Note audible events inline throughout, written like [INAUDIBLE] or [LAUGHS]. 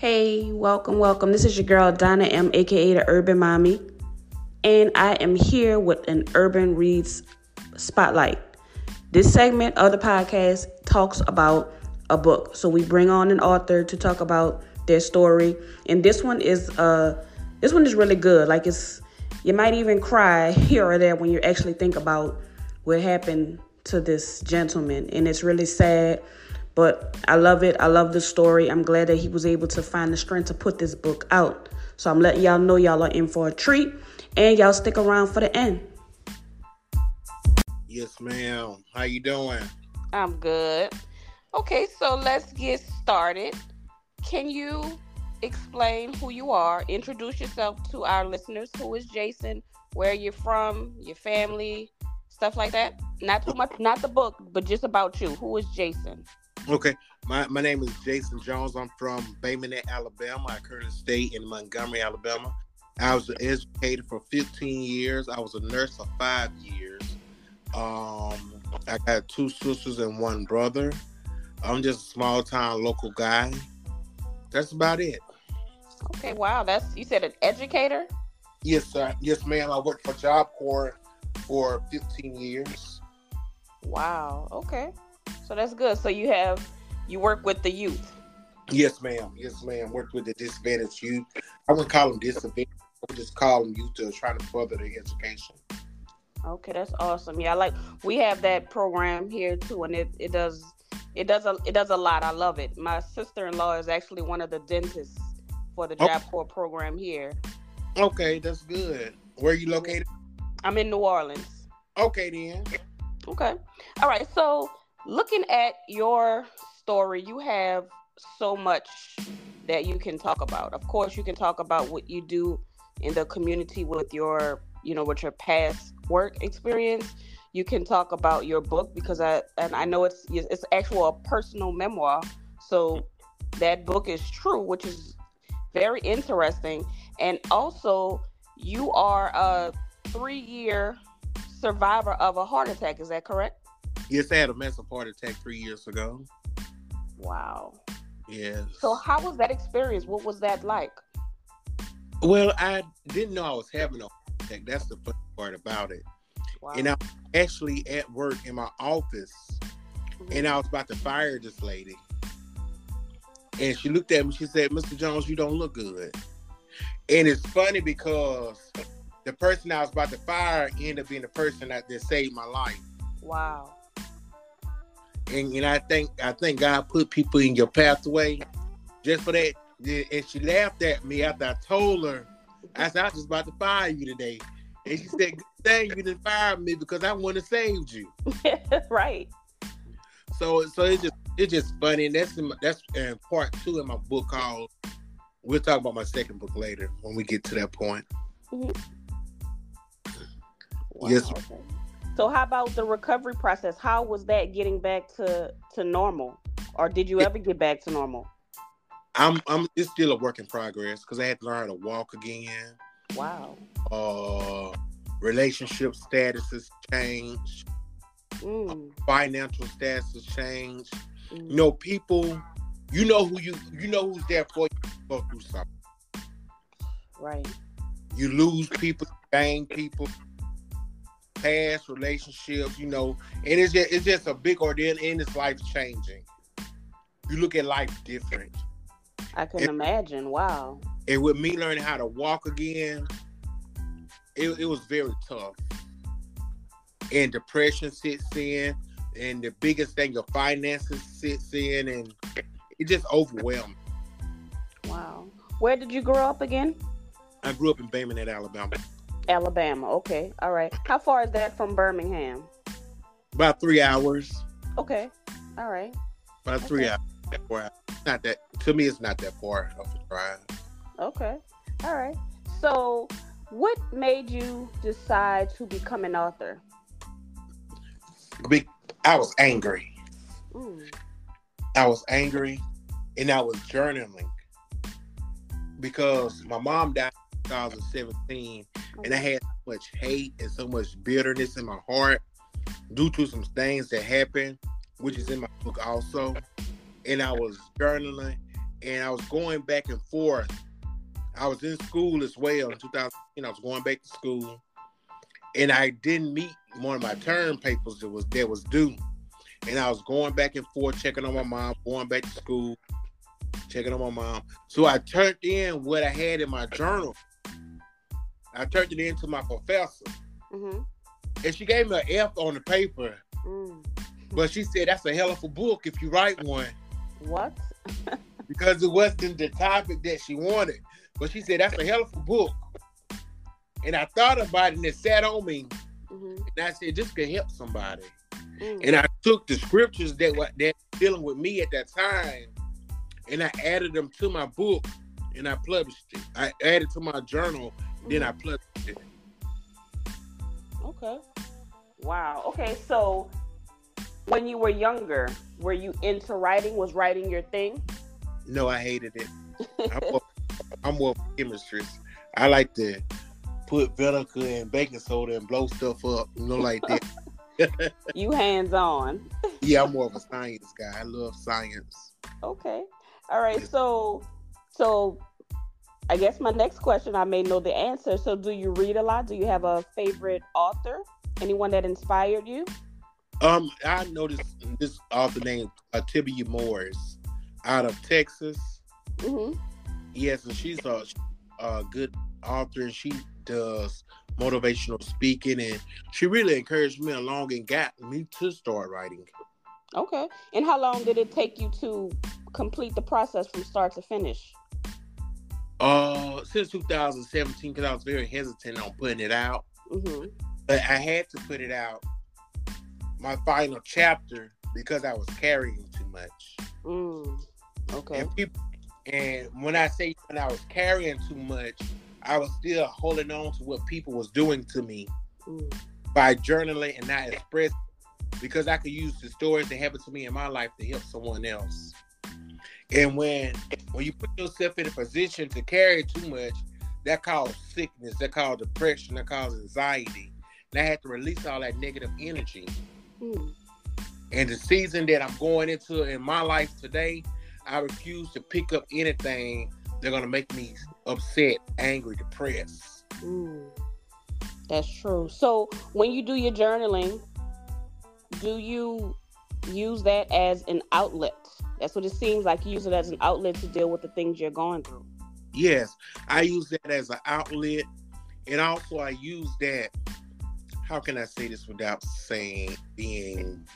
Hey, welcome, welcome. This is your girl Donna M, aka the Urban Mommy, and I am here with an Urban Reads Spotlight. This segment of the podcast talks about a book. So we bring on an author to talk about their story, and this one is uh this one is really good. Like it's you might even cry [LAUGHS] here or there when you actually think about what happened to this gentleman, and it's really sad but I love it. I love the story. I'm glad that he was able to find the strength to put this book out. So I'm letting y'all know y'all are in for a treat and y'all stick around for the end. Yes, ma'am. How you doing? I'm good. Okay, so let's get started. Can you explain who you are? Introduce yourself to our listeners. Who is Jason? Where you're from? Your family? Stuff like that. Not too much, not the book, but just about you. Who is Jason? Okay, my, my name is Jason Jones. I'm from Bay Minette, Alabama. I currently stay in Montgomery, Alabama. I was educated for 15 years. I was a nurse for five years. Um, I got two sisters and one brother. I'm just a small town local guy. That's about it. Okay, wow. That's you said an educator? Yes, sir. Yes, ma'am. I worked for Job Corps for 15 years. Wow. Okay. So that's good. So you have you work with the youth. Yes, ma'am. Yes, ma'am. Worked with the disadvantaged youth. I wouldn't call them disadvantaged. I would just call them youth to try to further their education. Okay, that's awesome. Yeah, like we have that program here too, and it, it does it does a it does a lot. I love it. My sister in law is actually one of the dentists for the oh. Job Corps program here. Okay, that's good. Where are you located? I'm in New Orleans. Okay, then. Okay. All right. So looking at your story, you have so much that you can talk about. Of course, you can talk about what you do in the community with your, you know, with your past work experience. You can talk about your book because I and I know it's it's actual a personal memoir. So that book is true, which is very interesting. And also, you are a three-year survivor of a heart attack. Is that correct? Yes, I had a massive heart attack three years ago. Wow. Yes. So how was that experience? What was that like? Well, I didn't know I was having a heart attack. That's the funny part about it. Wow. And I was actually at work in my office, mm-hmm. and I was about to fire this lady. And she looked at me. She said, "Mr. Jones, you don't look good." And it's funny because the person I was about to fire ended up being the person that, that saved my life. Wow and you know, I think I think God put people in your pathway just for that. And she laughed at me after I told her. I said, I was just about to fire you today. And she said, Good thing you didn't fire me because I want to save you. [LAUGHS] right. So so it's just it's just funny. And that's in my, that's in part two in my book called we'll talk about my second book later when we get to that point. Mm-hmm. Wow, yes. Okay. So how about the recovery process? How was that getting back to to normal, or did you ever get back to normal? I'm I'm it's still a work in progress because I had to learn how to walk again. Wow. Uh, relationship statuses change. Mm. Financial statuses change. Mm. You know, people. You know who you. You know who's there for you. Go through something. Right. You lose people, gain people past relationships, you know, and it's just it's just a big ordeal and it's life changing. You look at life different. I can and, imagine. Wow. And with me learning how to walk again, it, it was very tough. And depression sits in, and the biggest thing, your finances sits in, and it just overwhelmed. Wow. Where did you grow up again? I grew up in Bay Minette, Alabama. Alabama. Okay. All right. How far is that from Birmingham? About three hours. Okay. All right. About okay. three hours. Not that to me. It's not that far of a drive. Okay. All right. So, what made you decide to become an author? I was angry. Mm. I was angry, and I was journaling because my mom died 2017, and I had so much hate and so much bitterness in my heart due to some things that happened, which is in my book also. And I was journaling, and I was going back and forth. I was in school as well in 2000. I was going back to school, and I didn't meet one of my term papers that was that was due, and I was going back and forth checking on my mom, going back to school, checking on my mom. So I turned in what I had in my journal. I turned it in to my professor, mm-hmm. and she gave me an F on the paper. Mm. But she said that's a hell of a book if you write one. What? because it wasn't the topic that she wanted. But she said that's a hell of a book. And I thought about it and it sat on me. Mm-hmm. And I said, this could help somebody. Mm-hmm. And I took the scriptures that were that dealing with me at that time and I added them to my book and I published it. I added to my journal. Then I mm-hmm. it. Okay. Wow. Okay, so when you were younger, were you into writing? Was writing your thing? No, I hated it. I'm, more, [LAUGHS] I'm more chemistry. I like to put vinegar and baking soda and blow stuff up, you know, like that. [LAUGHS] [LAUGHS] you hands on. yeah, I'm more of a science guy. I love science. Okay. All right. So, so I guess my next question, I may know the answer. So, do you read a lot? Do you have a favorite author? Anyone that inspired you? Um, I noticed this author named uh, Tibby Morris out of Texas. Mm-hmm. Yes, and she's a, a good author, and she does motivational speaking, and she really encouraged me along and got me to start writing. Okay, and how long did it take you to complete the process from start to finish? Uh, since 2017, because I was very hesitant on putting it out, mm-hmm. but I had to put it out. My final chapter because I was carrying too much. Mm. Okay. And people, and when I say when I was carrying too much, I was still holding on to what people was doing to me mm. by journaling and not expressing because I could use the stories that happened to me in my life to help someone else. And when when you put yourself in a position to carry too much, that causes sickness, that causes depression, that causes anxiety. And I had to release all that negative energy. Mm. And the season that I'm going into in my life today, I refuse to pick up anything they're gonna make me upset, angry, depressed. Mm. That's true. So when you do your journaling, do you use that as an outlet? That's what it seems like. You use it as an outlet to deal with the things you're going through. Yes, I use that as an outlet, and also I use that. How can I say this without saying being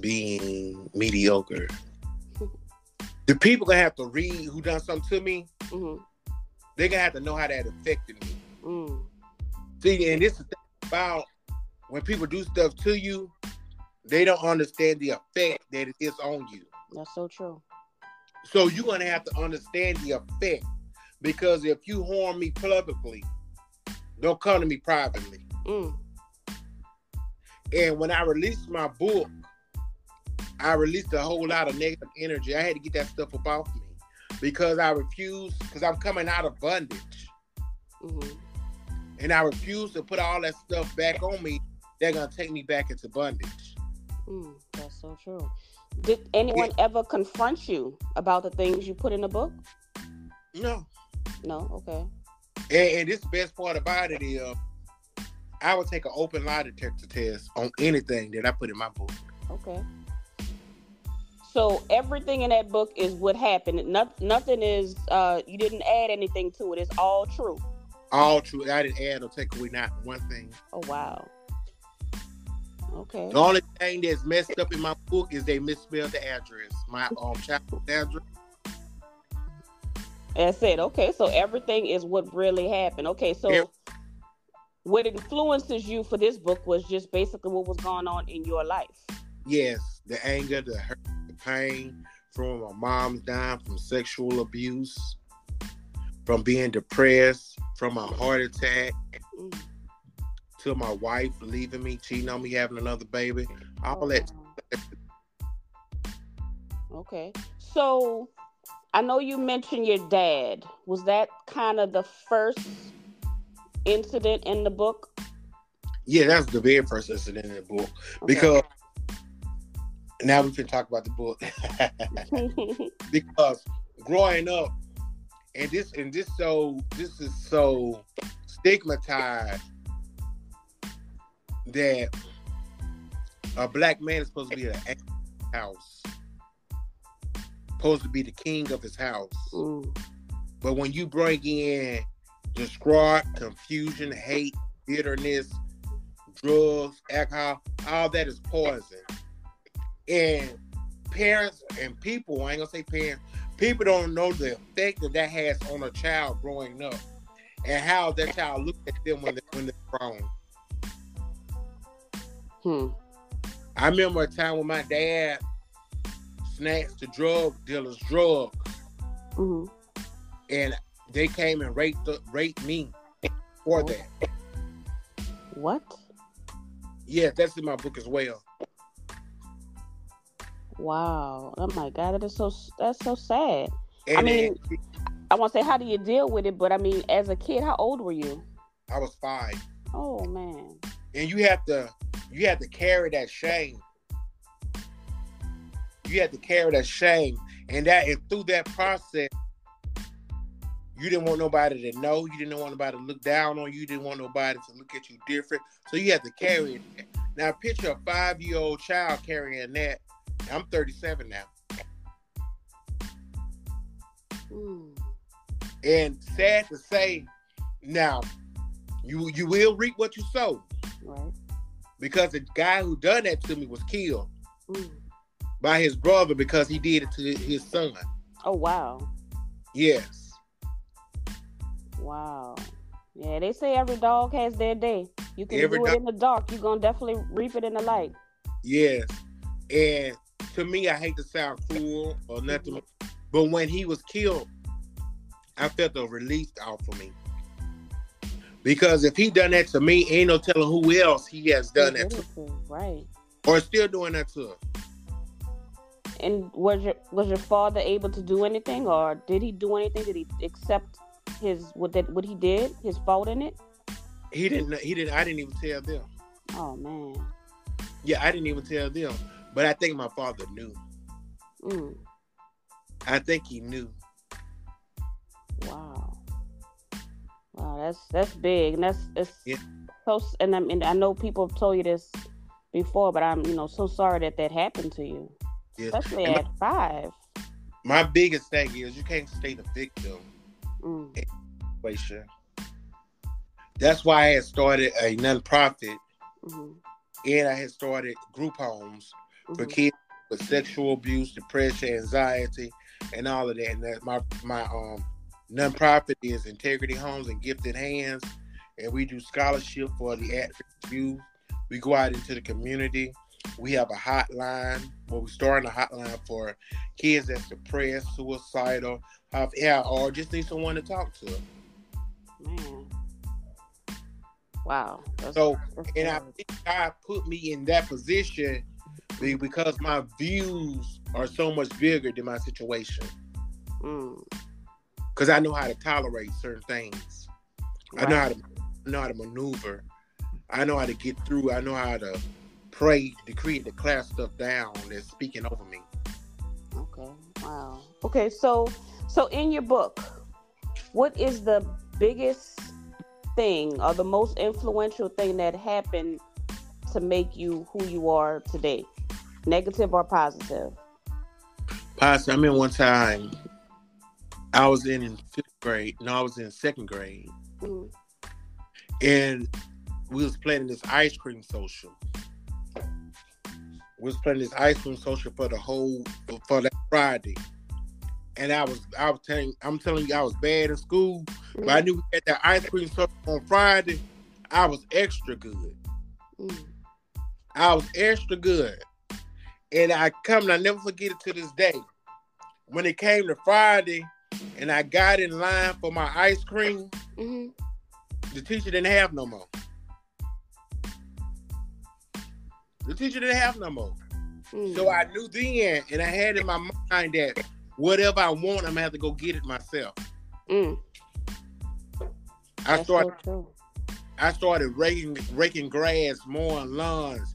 being mediocre? [LAUGHS] the people gonna have to read who done something to me. Mm-hmm. They're gonna have to know how that affected me. Mm. See, and this is about when people do stuff to you, they don't understand the effect that it is on you. That's so true. So you're gonna have to understand the effect because if you harm me publicly, don't come to me privately. Mm. And when I released my book, I released a whole lot of negative energy. I had to get that stuff up off me because I refuse because I'm coming out of bondage. Mm-hmm. And I refuse to put all that stuff back on me. They're gonna take me back into bondage. Mm, that's so true. Did anyone yeah. ever confront you about the things you put in the book? No. No. Okay. And, and this best part about it is, I would take an open lie detector test on anything that I put in my book. Okay. So everything in that book is what happened. No, nothing is. Uh, you didn't add anything to it. It's all true. All true. I didn't add or take away not one thing. Oh wow. Okay. The only thing that's messed up in my book is they misspelled the address. My um chapter address. That's said, Okay, so everything is what really happened. Okay, so what influences you for this book was just basically what was going on in your life. Yes, the anger, the hurt, the pain from my mom's dying from sexual abuse, from being depressed, from a heart attack. Mm to my wife leaving me, cheating on me, having another baby, all that. Okay. So I know you mentioned your dad. Was that kind of the first incident in the book? Yeah, that's the very first incident in the book. Okay. Because now we can talk about the book [LAUGHS] [LAUGHS] because growing up, and this and this so this is so stigmatized that a black man is supposed to be a house, supposed to be the king of his house. Mm. But when you bring in distraught, confusion, hate, bitterness, drugs, alcohol, all that is poison. And parents and people, I ain't gonna say parents, people don't know the effect that that has on a child growing up and how that child looks at them when, they, when they're grown. Hmm. I remember a time when my dad snatched the drug dealers' drug, Mm-hmm. And they came and raped, the, raped me for that. What? Yeah, that's in my book as well. Wow. Oh my god, that is so that's so sad. And I mean, I want to say how do you deal with it, but I mean, as a kid, how old were you? I was 5. Oh man. And you have to you have to carry that shame. You have to carry that shame, and that and through that process, you didn't want nobody to know. You didn't want nobody to look down on you. You didn't want nobody to look at you different. So you had to carry it. Now picture a five year old child carrying that. I'm 37 now. Mm. And sad to say, now you you will reap what you sow. Right. Because the guy who done that to me was killed mm. by his brother because he did it to his son. Oh wow. Yes. Wow. Yeah, they say every dog has their day. You can every do it do- in the dark. You're gonna definitely reap it in the light. Yes. And to me, I hate to sound cruel or nothing, mm-hmm. but when he was killed, I felt a release off of me. Because if he done that to me, ain't no telling who else he has done that to. Right. Or still doing that to. And was your was your father able to do anything, or did he do anything? Did he accept his what that what he did, his fault in it? He didn't. He didn't. I didn't even tell them. Oh man. Yeah, I didn't even tell them. But I think my father knew. Mm. I think he knew. Wow, that's that's big, and that's it's yeah. so. And I mean, I know people have told you this before, but I'm you know so sorry that that happened to you, yeah. especially and at my, five. My biggest thing is you can't stay the victim mm. situation. That's why I had started a nonprofit, mm-hmm. and I had started group homes mm-hmm. for kids with sexual abuse, depression, anxiety, and all of that. And that my my um nonprofit is Integrity Homes and Gifted Hands, and we do scholarship for the at-risk youth. We go out into the community. We have a hotline. Well, we're starting a hotline for kids that's depressed, suicidal, have yeah, or just need someone to talk to. Man. Wow. That's, so, that's and I think God put me in that position because my views are so much bigger than my situation. Mm. Because. I know how to tolerate certain things. Right. I know how to I know how to maneuver. I know how to get through. I know how to pray, decree, declare stuff down that's speaking over me. Okay. Wow. Okay. So so, in your book, what is the biggest thing or the most influential thing that happened to make you who you are today? Negative or positive? Positive. I mean, one time I was in fifth grade. No, I was in second grade. Mm-hmm. And we was planning this ice cream social. We was planning this ice cream social for the whole for that Friday and I was I was telling I'm telling you I was bad in school, mm. but I knew we had that ice cream social on Friday. I was extra good. Mm. I was extra good, and I come and I never forget it to this day. When it came to Friday, and I got in line for my ice cream, mm-hmm. the teacher didn't have no more. The teacher didn't have no more. Mm. So I knew then, and I had in my mind that whatever I want, I'm gonna have to go get it myself. Mm. I started. So I started raking raking grass, mowing lawns,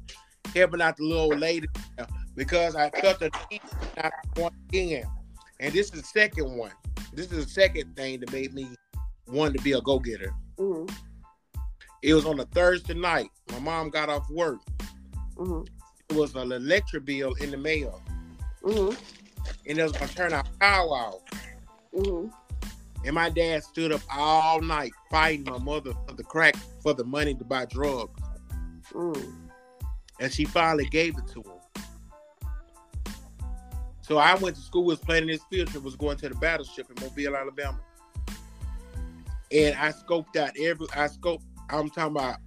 helping out the little lady, because I cut the need not one in. And this is the second one. This is the second thing that made me want to be a go getter. Mm-hmm. It was on a Thursday night. My mom got off work. Mm-hmm. It was an electric bill in the mail. Mm-hmm. And it was going to turn off. Mm-hmm. And my dad stood up all night fighting my mother for the crack for the money to buy drugs. Mm. And she finally gave it to him. So I went to school, was planning this field trip, was going to the battleship in Mobile, Alabama. And I scoped out every I scoped I'm talking about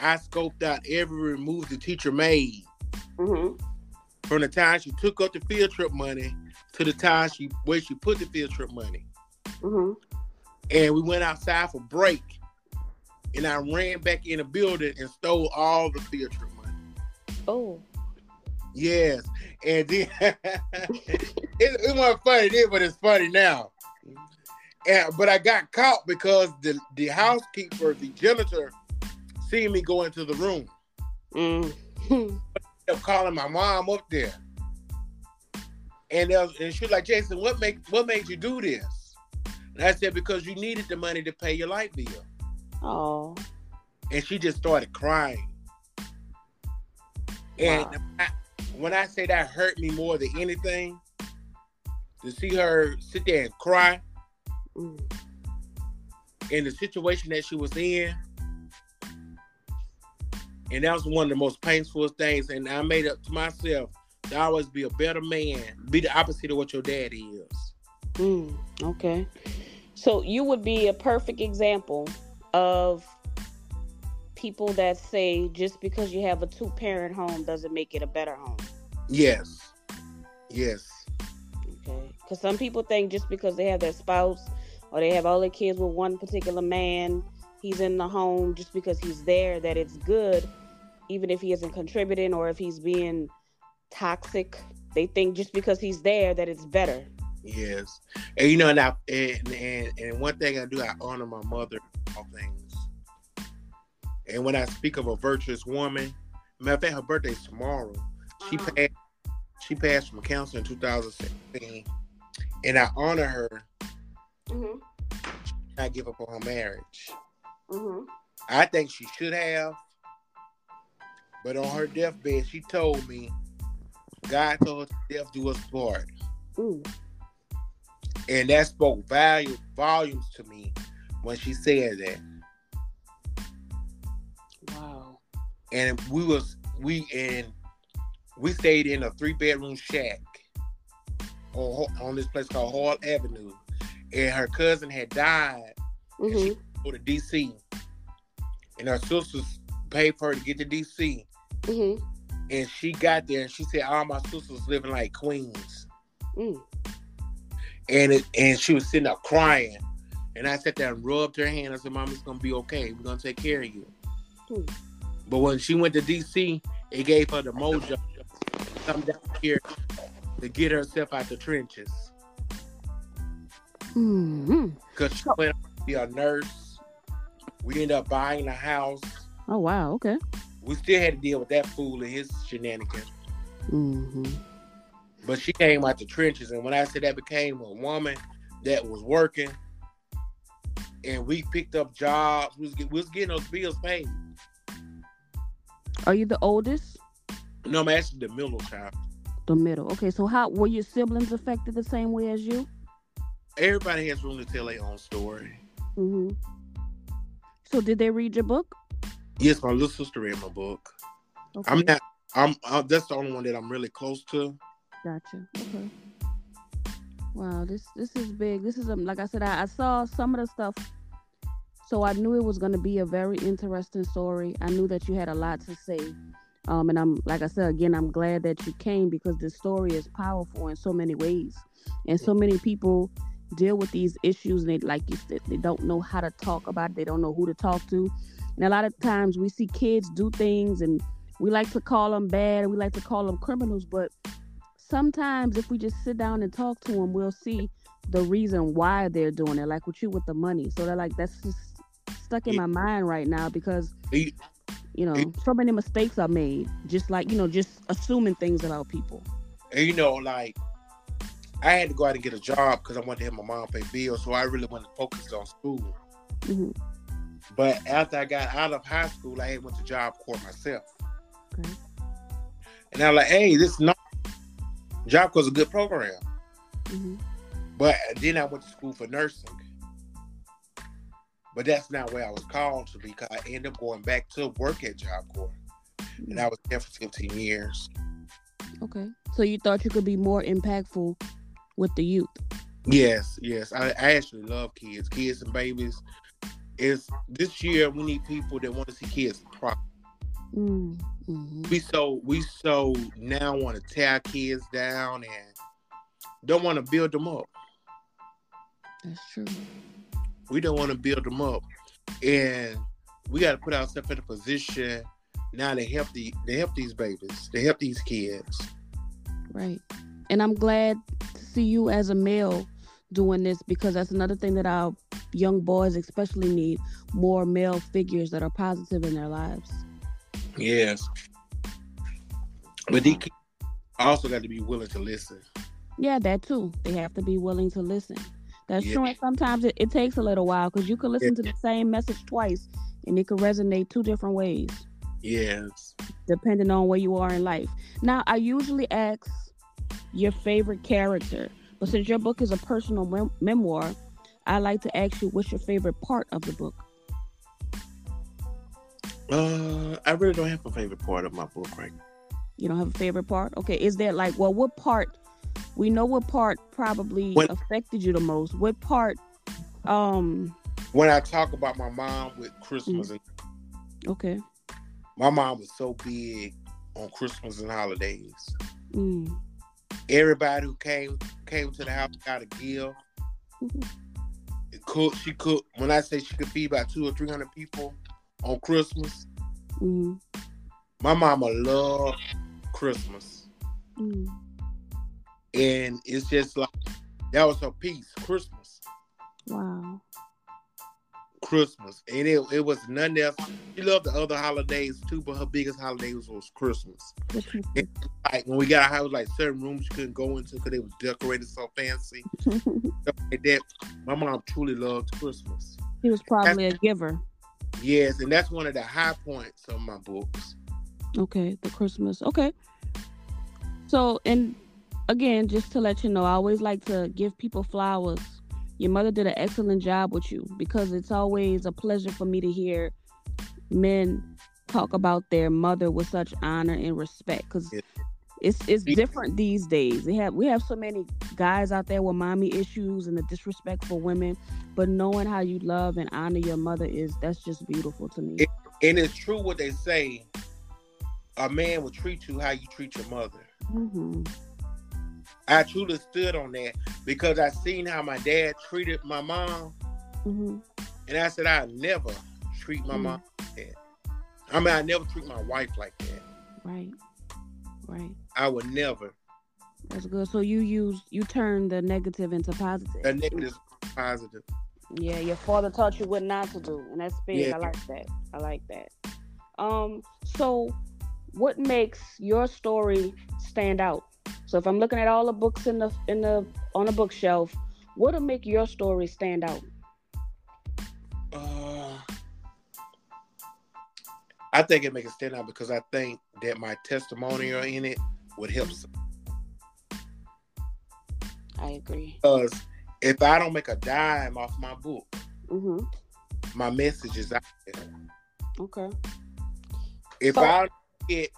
I scoped out every move the teacher made. Mm-hmm. From the time she took up the field trip money to the time she where she put the field trip money. Mm-hmm. And we went outside for break. And I ran back in the building and stole all the field trip money. Oh. Yes. And then [LAUGHS] it, it wasn't funny then, but it's funny now. And, but I got caught because the, the housekeeper, the janitor, seen me go into the room. Mm. kept calling my mom up there. And, was, and she was like, Jason, what make what made you do this? And I said, because you needed the money to pay your light bill. Oh. And she just started crying. And wow. I, when I say that hurt me more than anything, to see her sit there and cry mm. in the situation that she was in. And that was one of the most painful things. And I made up to myself to always be a better man, be the opposite of what your dad is. Mm, okay. So you would be a perfect example of people that say just because you have a two parent home doesn't make it a better home. Yes. Yes. Okay. Because some people think just because they have their spouse or they have all their kids with one particular man, he's in the home just because he's there, that it's good, even if he isn't contributing or if he's being toxic. They think just because he's there that it's better. Yes, and you know, and, I, and and and one thing I do, I honor my mother all things. And when I speak of a virtuous woman, matter of fact, her birthday's tomorrow. She uh-huh. passed. She passed from cancer in 2016, and I honor her. Mm-hmm. Not give up on her marriage. Mm-hmm. I think she should have, but on her deathbed, she told me, "God told death do us part." Mm. And that spoke value volumes to me when she said that. And we was we and we stayed in a three bedroom shack on, on this place called Hall Avenue. And her cousin had died. Mm-hmm. And she go to DC. And her sisters paid for her to get to DC. Mm-hmm. And she got there and she said all my sisters living like queens. Mm and it and she was sitting up crying. And I sat there and rubbed her hand. I said, Mom, it's gonna be okay. We're gonna take care of you. Hmm. But when she went to DC, it gave her the mojo to come down here to get herself out the trenches. Mm-hmm. Cause she went to be a nurse. We ended up buying a house. Oh wow, okay. We still had to deal with that fool and his shenanigans. Mm-hmm. But she came out the trenches, and when I said that became a woman that was working, and we picked up jobs, we was, we was getting those bills paid. Are you the oldest? No, I'm actually the middle child. The middle. Okay, so how were your siblings affected the same way as you? Everybody has room to tell their own story. Mm-hmm. So did they read your book? Yes, my little sister read my book. Okay. I'm not. I'm. Uh, that's the only one that I'm really close to. Gotcha. Okay. Wow, this this is big. This is um, like I said, I, I saw some of the stuff, so I knew it was going to be a very interesting story. I knew that you had a lot to say, um, and I'm like I said again, I'm glad that you came because this story is powerful in so many ways, and so many people deal with these issues and they like you said they don't know how to talk about it. They don't know who to talk to, and a lot of times we see kids do things and we like to call them bad, we like to call them criminals, but sometimes if we just sit down and talk to them, we'll see the reason why they're doing it. Like with you with the money. So they're like, that's just stuck in my mind right now because You know, so many mistakes are made, just like you know, just assuming things about people. And you know, like I had to go out and get a job because I wanted to have my mom pay bills, so I really wanted to focus on school. Mm-hmm. But after I got out of high school, I went to Job Corps myself. Okay. And I was like, hey, this is not Job Corps is a good program. Mm-hmm. But then I went to school for nursing. But that's not where I was called to because I ended up going back to work at Job Corps. Mm-hmm. And I was there for 15 years. Okay. So you thought you could be more impactful with the youth? Yes, yes. I, I actually love kids, kids and babies. Is this year we need people that want to see kids prosper. Mm-hmm. We so we so now want to tear kids down and don't want to build them up. That's true. We don't want to build them up, and we got to put ourselves in a position now to help the to help these babies, to help these kids. Right, and I'm glad to see you as a male doing this because that's another thing that our young boys especially need more male figures that are positive in their lives. Yes, but they also got to be willing to listen. Yeah, that too. They have to be willing to listen. That's yeah. true. And sometimes it, it, takes a little while because you can listen yeah. to the same message twice and it can resonate two different ways. Yes. Depending on where you are in life. Now, I usually ask your favorite character, but since your book is a personal mem- memoir, I like to ask you what's your favorite part of the book? Uh, I really don't have a favorite part of my book right now. You don't have a favorite part? Okay. Is there like, well, what part we know what part probably when, affected you the most. What part? Um. When I talk about my mom with Christmas, mm, and, okay. My mom was so big on Christmas and holidays. Mm. Everybody who came came to the house got a gift. Mm-hmm. Cook, she cooked. When I say she could feed about two or three hundred people on Christmas, mm-hmm. my mama loved Christmas. Mm and it's just like that was her piece, Christmas. Wow. Christmas, and it, it was none else. She loved the other holidays too, but her biggest holiday was, was Christmas. and, like when we got a house, like certain rooms she couldn't go into because they was decorated so fancy. [LAUGHS] like that, my mom truly loved Christmas. He was probably that's, a giver. Yes, and that's one of the high points of my books. Okay, the Christmas. Okay. So, and again, just to let you know, I always like to give people flowers. Your mother did an excellent job with you because it's always a pleasure for me to hear men talk about their mother with such honor and respect because it's it's different these days. We have we have so many guys out there with mommy issues and the disrespect for women, but knowing how you love and honor your mother is that's just beautiful to me. It, and it's true what they say: a man will treat you how you treat your mother. Mm-hmm. I truly stood on that because I seen how my dad treated my mom, mm-hmm. and I said I never treat my mm-hmm. mom like that. I mean, I never treat my wife like that. Right, right. I would never. That's good. So you use you turn the negative into positive. The negative positive. Yeah, your father taught you what not to do, and that's big. Yeah. I like that. I like that. Um, so what makes your story stand out? So if I'm looking at all the books in the in the on a bookshelf, what'll make your story stand out? Uh, I think it makes it stand out because I think that my testimonial in it would help. Some. I agree. Because if I don't make a dime off my book, mm-hmm. my message is out there. Okay. If so, I get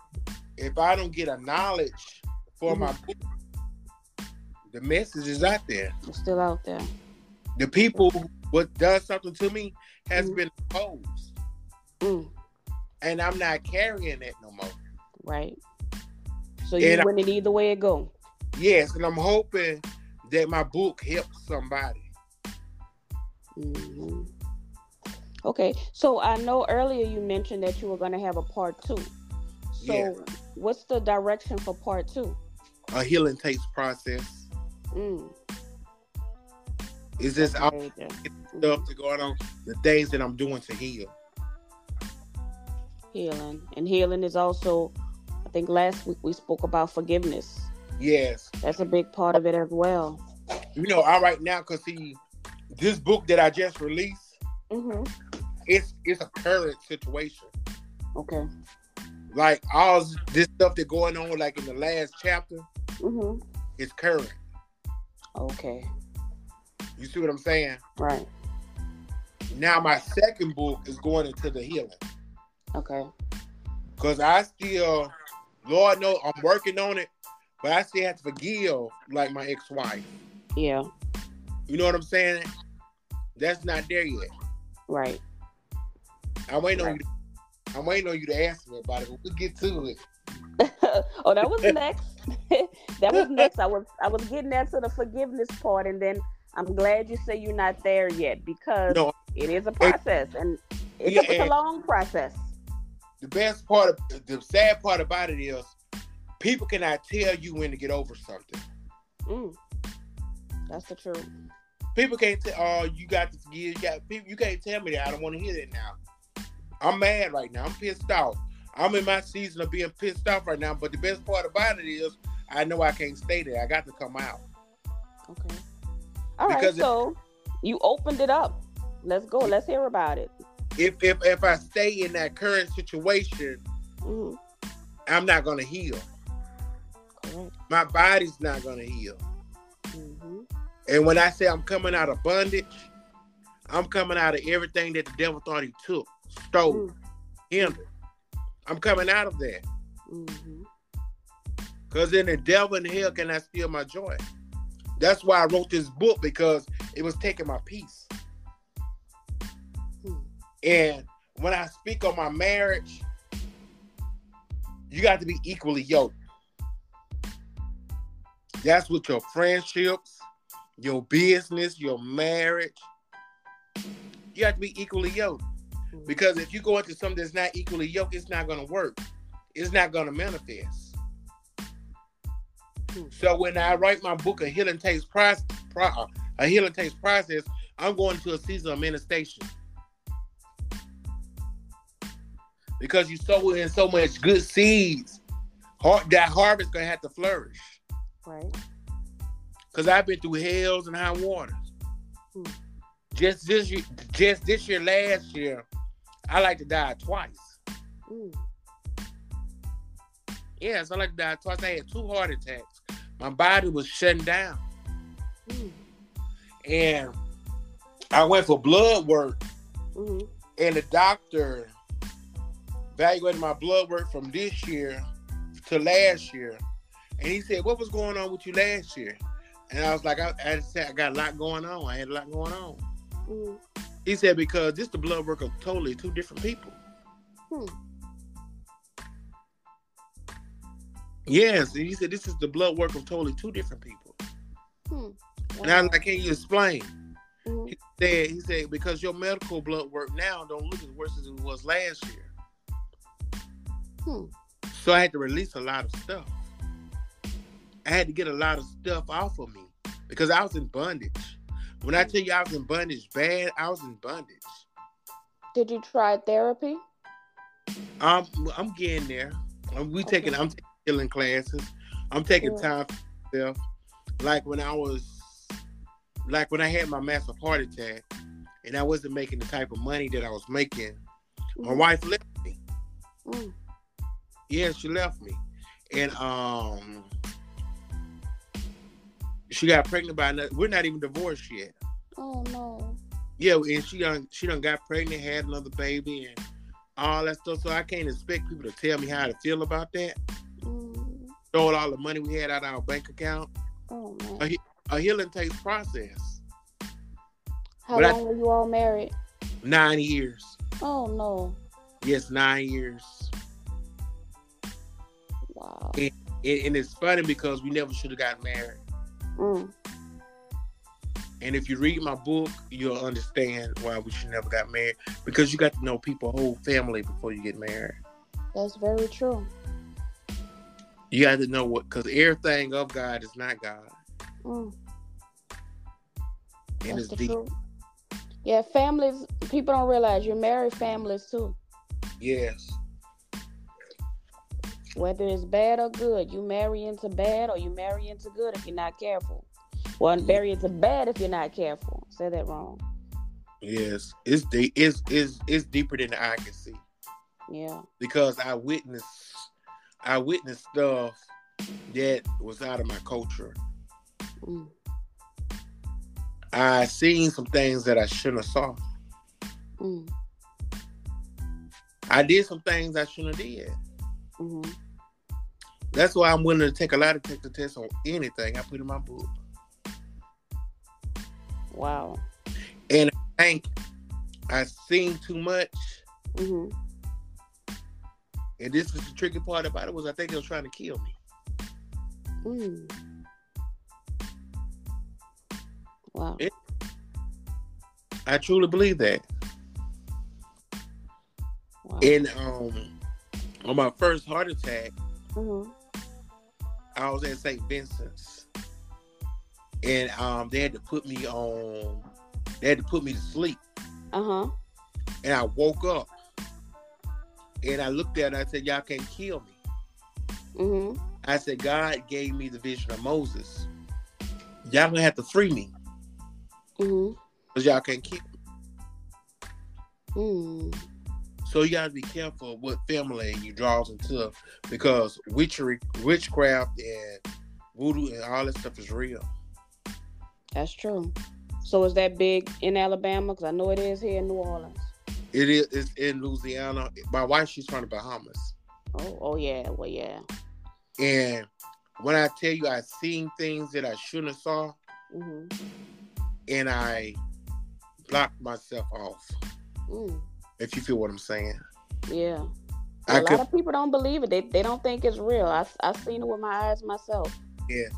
if I don't get a knowledge for mm-hmm. my book, the message is out there. It's still out there. The people what does something to me has mm-hmm. been opposed. Mm. And I'm not carrying it no more. Right. So you win it either way it go. Yes, and I'm hoping that my book helps somebody. Mm-hmm. Okay, so I know earlier you mentioned that you were going to have a part two. So, yeah. what's the direction for part two? A healing takes process. Mm. It's just all stuff to going on, the things that I'm doing to heal. Healing. And healing is also, I think last week we spoke about forgiveness. Yes. That's a big part of it as well. You know, I right now, because see, this book that I just released, Mm-hmm. it's it's a current situation. Okay. Like all this stuff that going on, like in the last chapter, Mm-hmm. is current. Okay. You see what I'm saying? Right. Now my second book is going into the healing. Okay. Cause I still, Lord knows, I'm working on it, but I still have to forgive like my ex-wife. Yeah. You know what I'm saying? That's not there yet. Right. I'm waiting on Right. you. I'm waiting on you to ask me about it. We'll get to it. [LAUGHS] oh, that was [LAUGHS] next. [LAUGHS] that was next. I was I was getting that to the forgiveness part, and then I'm glad you say you're not there yet because No, it is a process, and it's, Yeah, a, it's a long process. the best part, of, the sad part about it is, people cannot tell you when to get over something. Mm. That's the truth. People can't tell. Oh, you got to forgive. You got people. You can't tell me that. I don't want to hear that now. I'm mad right now. I'm pissed off. I'm in my season of being pissed off right now. But the best part about it is, I know I can't stay there. I got to come out. Okay. All right. Because it- So you opened it up. Let's go. Let's hear about it. If if if I stay in that current situation, hmm I'm not gonna heal. Correct. My body's not gonna heal. hmm And when I say I'm coming out of bondage, I'm coming out of everything that the devil thought he took, stole, Mm. hindered. I'm coming out of that. hmm Because then the devil and hell can I steal my joy. That's why I wrote this book because it was taking my peace. Hmm. And when I speak on my marriage, you got to be equally yoked. That's with your friendships, your business, your marriage. You have to be equally yoked. Mhm. Because if you go into something that's not equally yoked, it's not going to work. It's not going to manifest. So when I write my book, a healing takes process, pro, a healing takes process, I'm going to a season of manifestation. Because you sow in so much good seeds, har- that harvest gonna have to flourish. Right. Because I've been through hells and high waters. Hmm. Just this year, just this year, last year, I like to die twice. Mm. Yes, so like to die twice. I had two heart attacks. My body was shutting down. Mm. And I went for blood work, hmm and the doctor evaluated my blood work from this year to last year. And he said, What was going on with you last year? And I was like, I, I said, I got a lot going on. I had a lot going on. Mm. He said, Because this the blood work of totally two different people. Hmm. Yes. And he said, This is the blood work of totally two different people. Hmm. And I was Wow. like, Can you explain? Mhm. He said, he said, because your medical blood work now don't look as worse as it was last year. Hmm. So I had to release a lot of stuff. I had to get a lot of stuff off of me because I was in bondage. When I tell you I was in bondage bad, I was in bondage. Did you try therapy? I'm I'm getting there. Um, we taking I'm taking healing classes. I'm taking Yeah. time for myself. Like when I was like when I had my massive heart attack and I wasn't making the type of money that I was making, my Mhm. wife left me. Mm. Yeah, she left me. And um she got pregnant by another we're not even divorced yet. Oh no. Yeah, and she done she done got pregnant, had another baby and all that stuff. So I can't expect people to tell me how to feel about that. Stole all the money we had out of our bank account. Oh man. A healing takes process. How but I- long were you all married? Nine years. Oh no. Yes, nine years. Wow. And, and it's funny because we never should have got married. Mm. And if you read my book, you'll understand why we should never got married. Because you got to know people, whole family before you get married. That's very true. You got to know what, because everything of God is not God, Mm. and That's it's deep. truth. Yeah, families. People don't realize you're married families too. Yes, Whether it's bad or good, you marry into bad or you marry into good if you're not careful. Well, marry into bad if you're not careful. Say that wrong. Yes, it's deep. It's, it's it's deeper than I can see. Yeah. Because I witnessed, I witnessed stuff that was out of my culture. Mm. I seen some things that I shouldn't have saw. Mm. I did some things I shouldn't have did. Mm-hmm. That's why I'm willing to take a lie detector test on anything I put in my book. Wow. And I think I seen too much. Mm-hmm. And this is the tricky part about it was I think it was trying to kill me. Mm. Wow. It, I truly believe that. Wow. And um, on my first heart attack, mm-hmm. I was at St. Vincent's, and um, they had to put me on. They had to put me to sleep. Uh huh. And I woke up, and I looked at it. I said, "Y'all can't kill me." Mm-hmm. I said, "God gave me the vision of Moses. Y'all gonna have to free me, mm-hmm. cause y'all can't keep me." Mm. So you gotta be careful what family you draws into because witchery, witchcraft, and voodoo and all that stuff is real. That's true. So is that big in Alabama? Because I know it is here in New Orleans. It is. It's in Louisiana. My wife, she's from the Bahamas. Oh, oh yeah. Well, yeah. And when I tell you, I seen things that I shouldn't have saw, mm-hmm. and I blocked myself off. Mm if you feel what I'm saying. Yeah. A lot could, of people don't believe it. They they don't think it's real. I I seen it with my eyes myself. Yeah,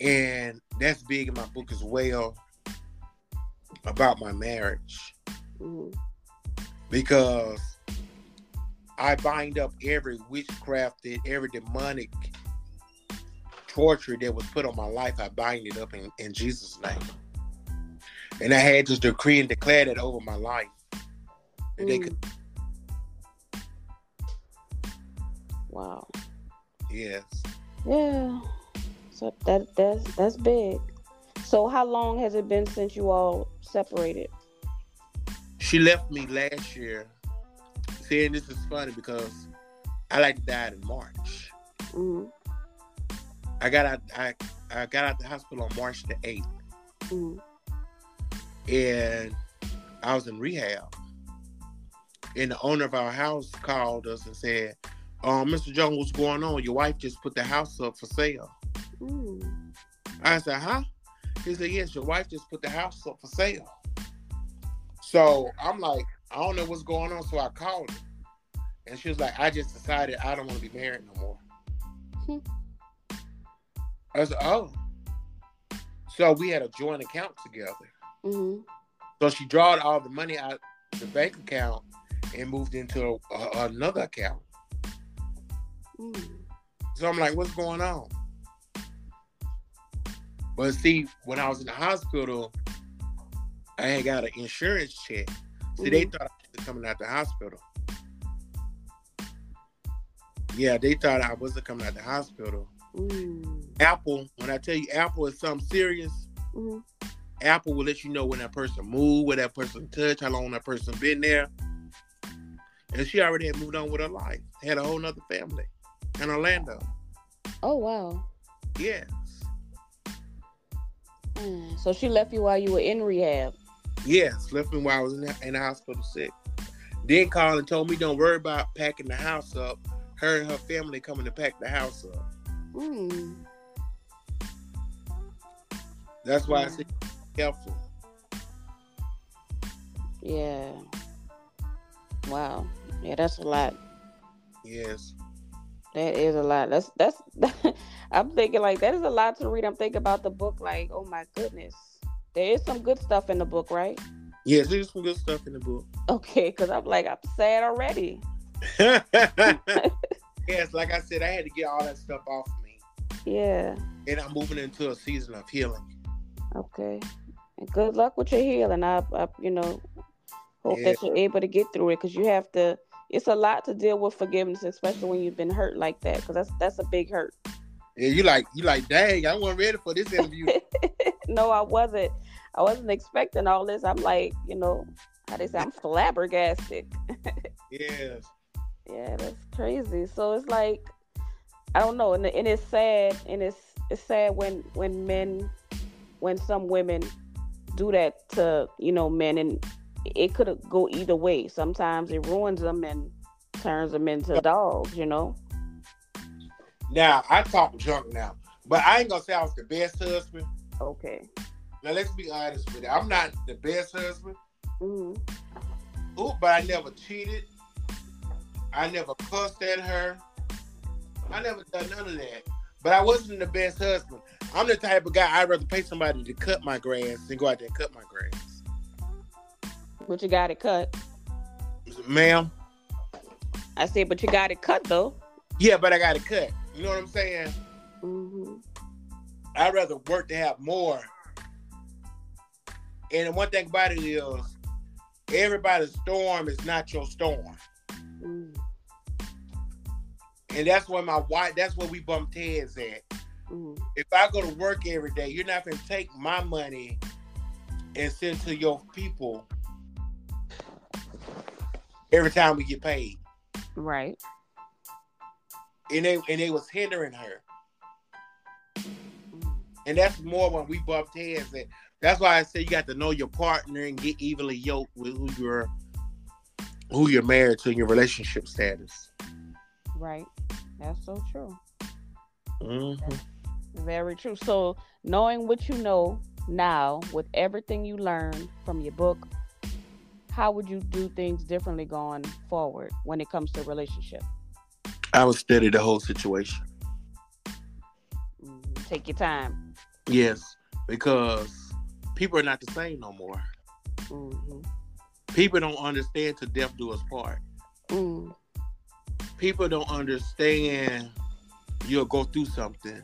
and that's big in my book as well about my marriage mm-hmm. Because I bind up every witchcraft, every demonic torture that was put on my life. I bind it up in, in Jesus' name, and I had to decree and declare that over my life and mm. they could. Wow. Yes. Yeah. So that that's that's big. So how long has it been since you all separated? She left me last year. Saying this is funny because I like died in March. Mm-hmm. I got out. I I got out the hospital on March the 8th mm-hmm. and I was in rehab and the owner of our house called us and said, um, Mr. Jones, what's going on? Your wife just put the house up for sale. Mm. I said, huh? He said, yes, your wife just put the house up for sale. So I'm like, I don't know what's going on. So I called her. And she was like, I just decided I don't want to be married no more. Hmm. I said, oh. So we had a joint account together. Mm-hmm. So she drawed all the money out the bank account and moved into a, a, another account. Mm. So I'm like, what's going on? But see, when I was in the hospital, I had got an insurance check. See, mm-hmm. they thought I was coming out the hospital. Yeah, they thought I wasn't coming out the hospital. Mm. Apple, when I tell you Apple is something serious, mm-hmm. Apple will let you know when that person moved, where that person touched, how long that person been there and she already had moved on with her life. Had a whole nother family in Orlando. Oh wow. Yes. Mm, so she left you while you were in rehab. Yes, left me while I was in the, in the hospital sick. Then called and told me don't worry about packing the house up. Her and her family coming to pack the house up. Mm. That's why I said careful. Yeah. Wow. Yeah, that's a lot. Yes. That is a lot. That's that's. [LAUGHS] I'm thinking like that is a lot to read. I'm thinking about the book. Like, oh my goodness, there is some good stuff in the book, right? Yes, there's some good stuff in the book. Okay, because I'm like I'm sad already. [LAUGHS] yes, like I said, I had to get all that stuff off me. Yeah. And I'm moving into a season of healing. Okay. And good luck with your healing. I, I you know, hope that you're able to get through it because you have to it's a lot to deal with forgiveness, especially when you've been hurt like that, because that's that's a big hurt. Yeah, you like you like, dang, I wasn't ready for this [LAUGHS] interview. no, I wasn't. I wasn't expecting all this. I'm like, you know, how they say, I'm [LAUGHS] flabbergasted. [LAUGHS] yes. Yeah, that's crazy. So it's like, I don't know, and, and it's sad, and it's it's sad when when men, when some women do that to you know men, and it could go either way. Sometimes it ruins them and turns them into dogs. You know. Now I talk junk now, but I ain't gonna say I was the best husband. Okay. Now let's be honest with it. I'm not the best husband. Mm-hmm. Ooh, but I never cheated. I never cussed at her. I never done none of that. But I wasn't the best husband. I'm the type of guy I'd rather pay somebody to cut my grass than go out there and cut my grass. But you got it cut. Ma'am? I said, but you got it cut though. Yeah, but I got it cut. You know what I'm saying? Mm-hmm. I'd rather work to have more. And one thing about it is, everybody's storm is not your storm. Mm. And that's where my wife, that's where we bumped heads at. Mm. If I go to work every day, you're not going to take my money and send to your people every time we get paid. Right. And they and they was hindering her. And that's more when we bumped heads. And that's why I say you got to know your partner and get evenly yoked with who you're who you're married to in your relationship status. Right. That's so true. Mm-hmm. Very true. So knowing what you know now with everything you learned from your book, how would you do things differently going forward when it comes to relationship? I would study the whole situation. Mm, take your time. Yes, because people are not the same no more. Mm-hmm. People don't understand to death do us part. Mm. People don't understand you'll go through something.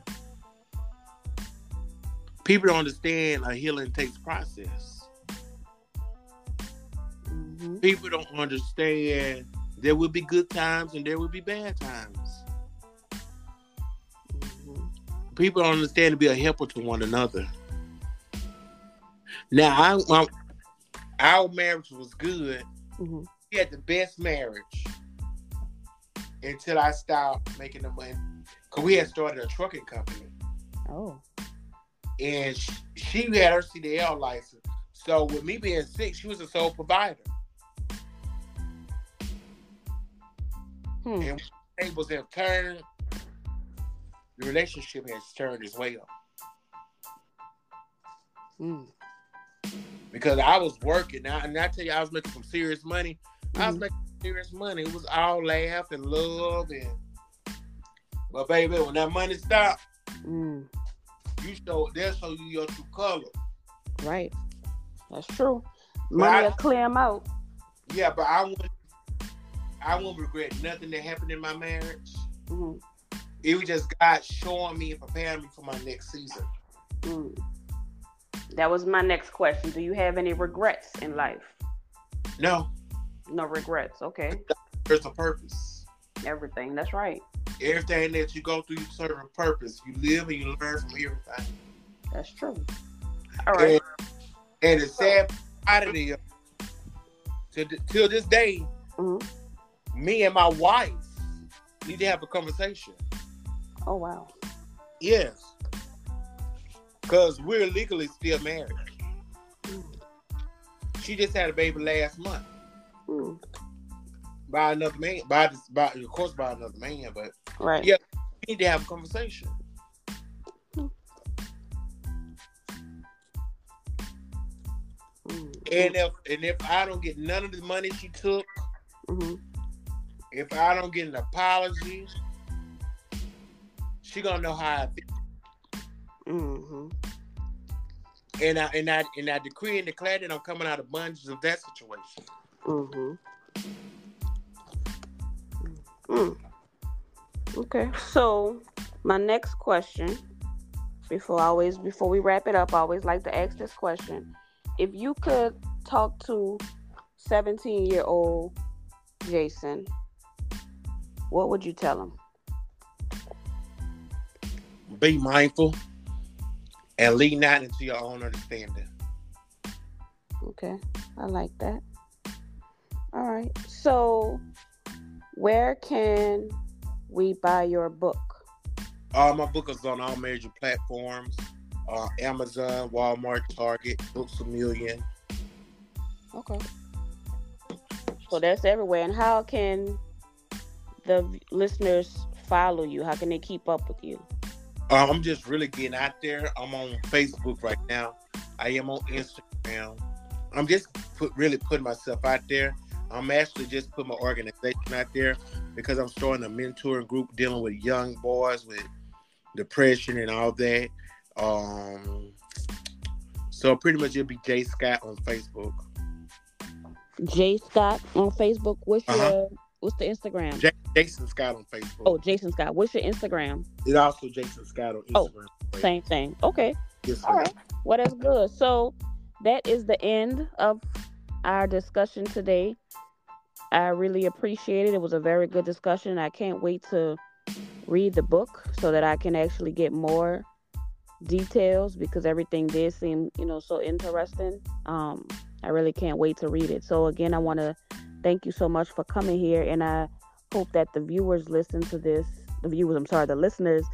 People don't understand a healing takes process. Mm-hmm. People don't understand there will be good times and there will be bad times. Mm-hmm. People don't understand to be a helper to one another. Now, I, I our marriage was good. Mm-hmm. We had the best marriage until I stopped making the money. Cause we had started a trucking company, Oh. and she, she had her CDL license. So with me being sick, she was a sole provider, Hmm. and tables have turned. The relationship has turned as well Mm. because I was working. Now, and I tell you, I was making some serious money. I was Mhm. making serious money. It was all laugh and love, and but baby, when that money stopped, Mm. you show they'll show you your true color. Right. That's true. Money I- will clear them out. Yeah, but I won't. I won't regret nothing that happened in my marriage. Mm. It was just God showing me and preparing me for my next season. Mm. That was my next question. Do you have any regrets in life? No, No regrets. Okay. there's a purpose. Everything. That's right. Everything that you go through, you serve a purpose. You live and you learn from everything. That's true. All right. And the sad part of it, to till this day, Mhm. Me and my wife need to have a conversation. Oh wow. Yes, because we're legally still married. She just had a baby last month Mm. by another man, by this, by of course by another man, but Right. Yeah. we need to have a conversation. Mm. And if and if I don't get none of the money she took, Mhm. If I don't get an apology, she gonna know how I feel. Mhm. And I and I and I decree and declare that I'm coming out of bondage of that situation. Mhm. Mm. Okay. So my next question, before I always before we wrap it up, I always like to ask this question: If you could talk to seventeen year old Jason, what would you tell them? Be mindful and lean not into your own understanding. Okay, I like that. All right. So, where can we buy your book? Uh, my book is on all major platforms uh, Amazon, Walmart, Target, Books a Million. Okay. So that's everywhere. And how can the listeners follow you? How can they keep up with you? Uh, I'm just really getting out there. I'm on Facebook right now. I am on Instagram. I'm just put, really putting myself out there. I'm actually just putting my organization out there because I'm starting a mentoring group dealing with young boys with depression and all that. Um, so pretty much it'll be Jay Scott on Facebook. Jay Scott on Facebook. What's uh-huh. your what's the Instagram? J- Jason Scott on Facebook. Oh, Jason Scott. What's your Instagram? It's also Jason Scott on oh, Instagram. Oh, same thing. Okay. Yes, All right. Well, that's good. So that is the end of our discussion today. I really appreciate it. It was a very good discussion. I can't wait to read the book so that I can actually get more details because everything did seem, you know, so interesting. Um, I really can't wait to read it. So again, I want to thank you so much for coming here, and I hope that the viewers listen to this. The viewers, I'm sorry, the listeners,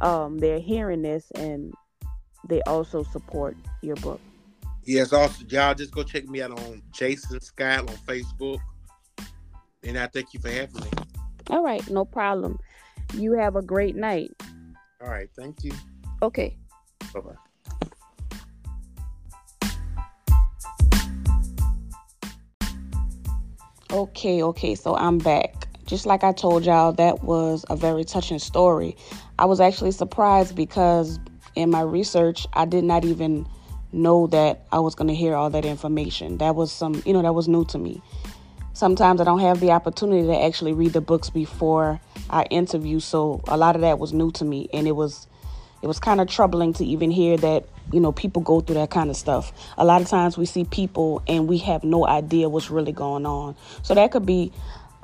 um, they're hearing this and they also support your book. Yes, also y'all just go check me out on Jason Scott on Facebook. And I thank you for having me. All right, no problem. You have a great night. All right, thank you. Okay. Bye bye. Okay, okay, so I'm back. Just like I told y'all, that was a very touching story. I was actually surprised because in my research, I did not even know that I was going to hear all that information. That was some, you know, that was new to me. Sometimes I don't have the opportunity to actually read the books before I interview, so a lot of that was new to me and it was it was kind of troubling to even hear that you know people go through that kind of stuff. A lot of times we see people and we have no idea what's really going on. So that could be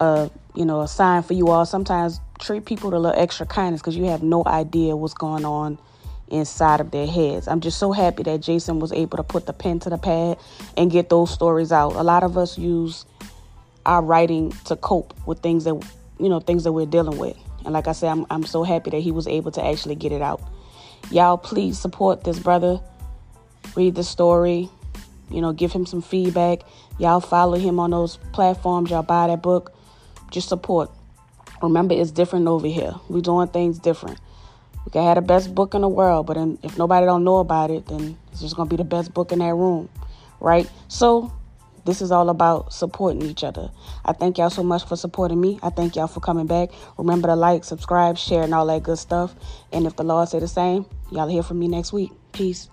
a you know a sign for you all. Sometimes treat people with a little extra kindness because you have no idea what's going on inside of their heads. I'm just so happy that jason was able to put the pen to the pad and get those stories out. A lot of us use our writing to cope with things that you know things that we're dealing with. And like i said i'm, I'm so happy that he was able to actually get it out Y'all, please support this brother. Read the story. You know, give him some feedback. Y'all follow him on those platforms. Y'all buy that book. Just support. Remember, it's different over here. we doing things different. We can have the best book in the world, but if nobody don't know about it, then it's just gonna be the best book in that room, right? So this is all about supporting each other. I thank y'all so much for supporting me. I thank y'all for coming back. Remember to like, subscribe, share, and all that good stuff. And if the Lord say the same, y'all hear from me next week. Peace.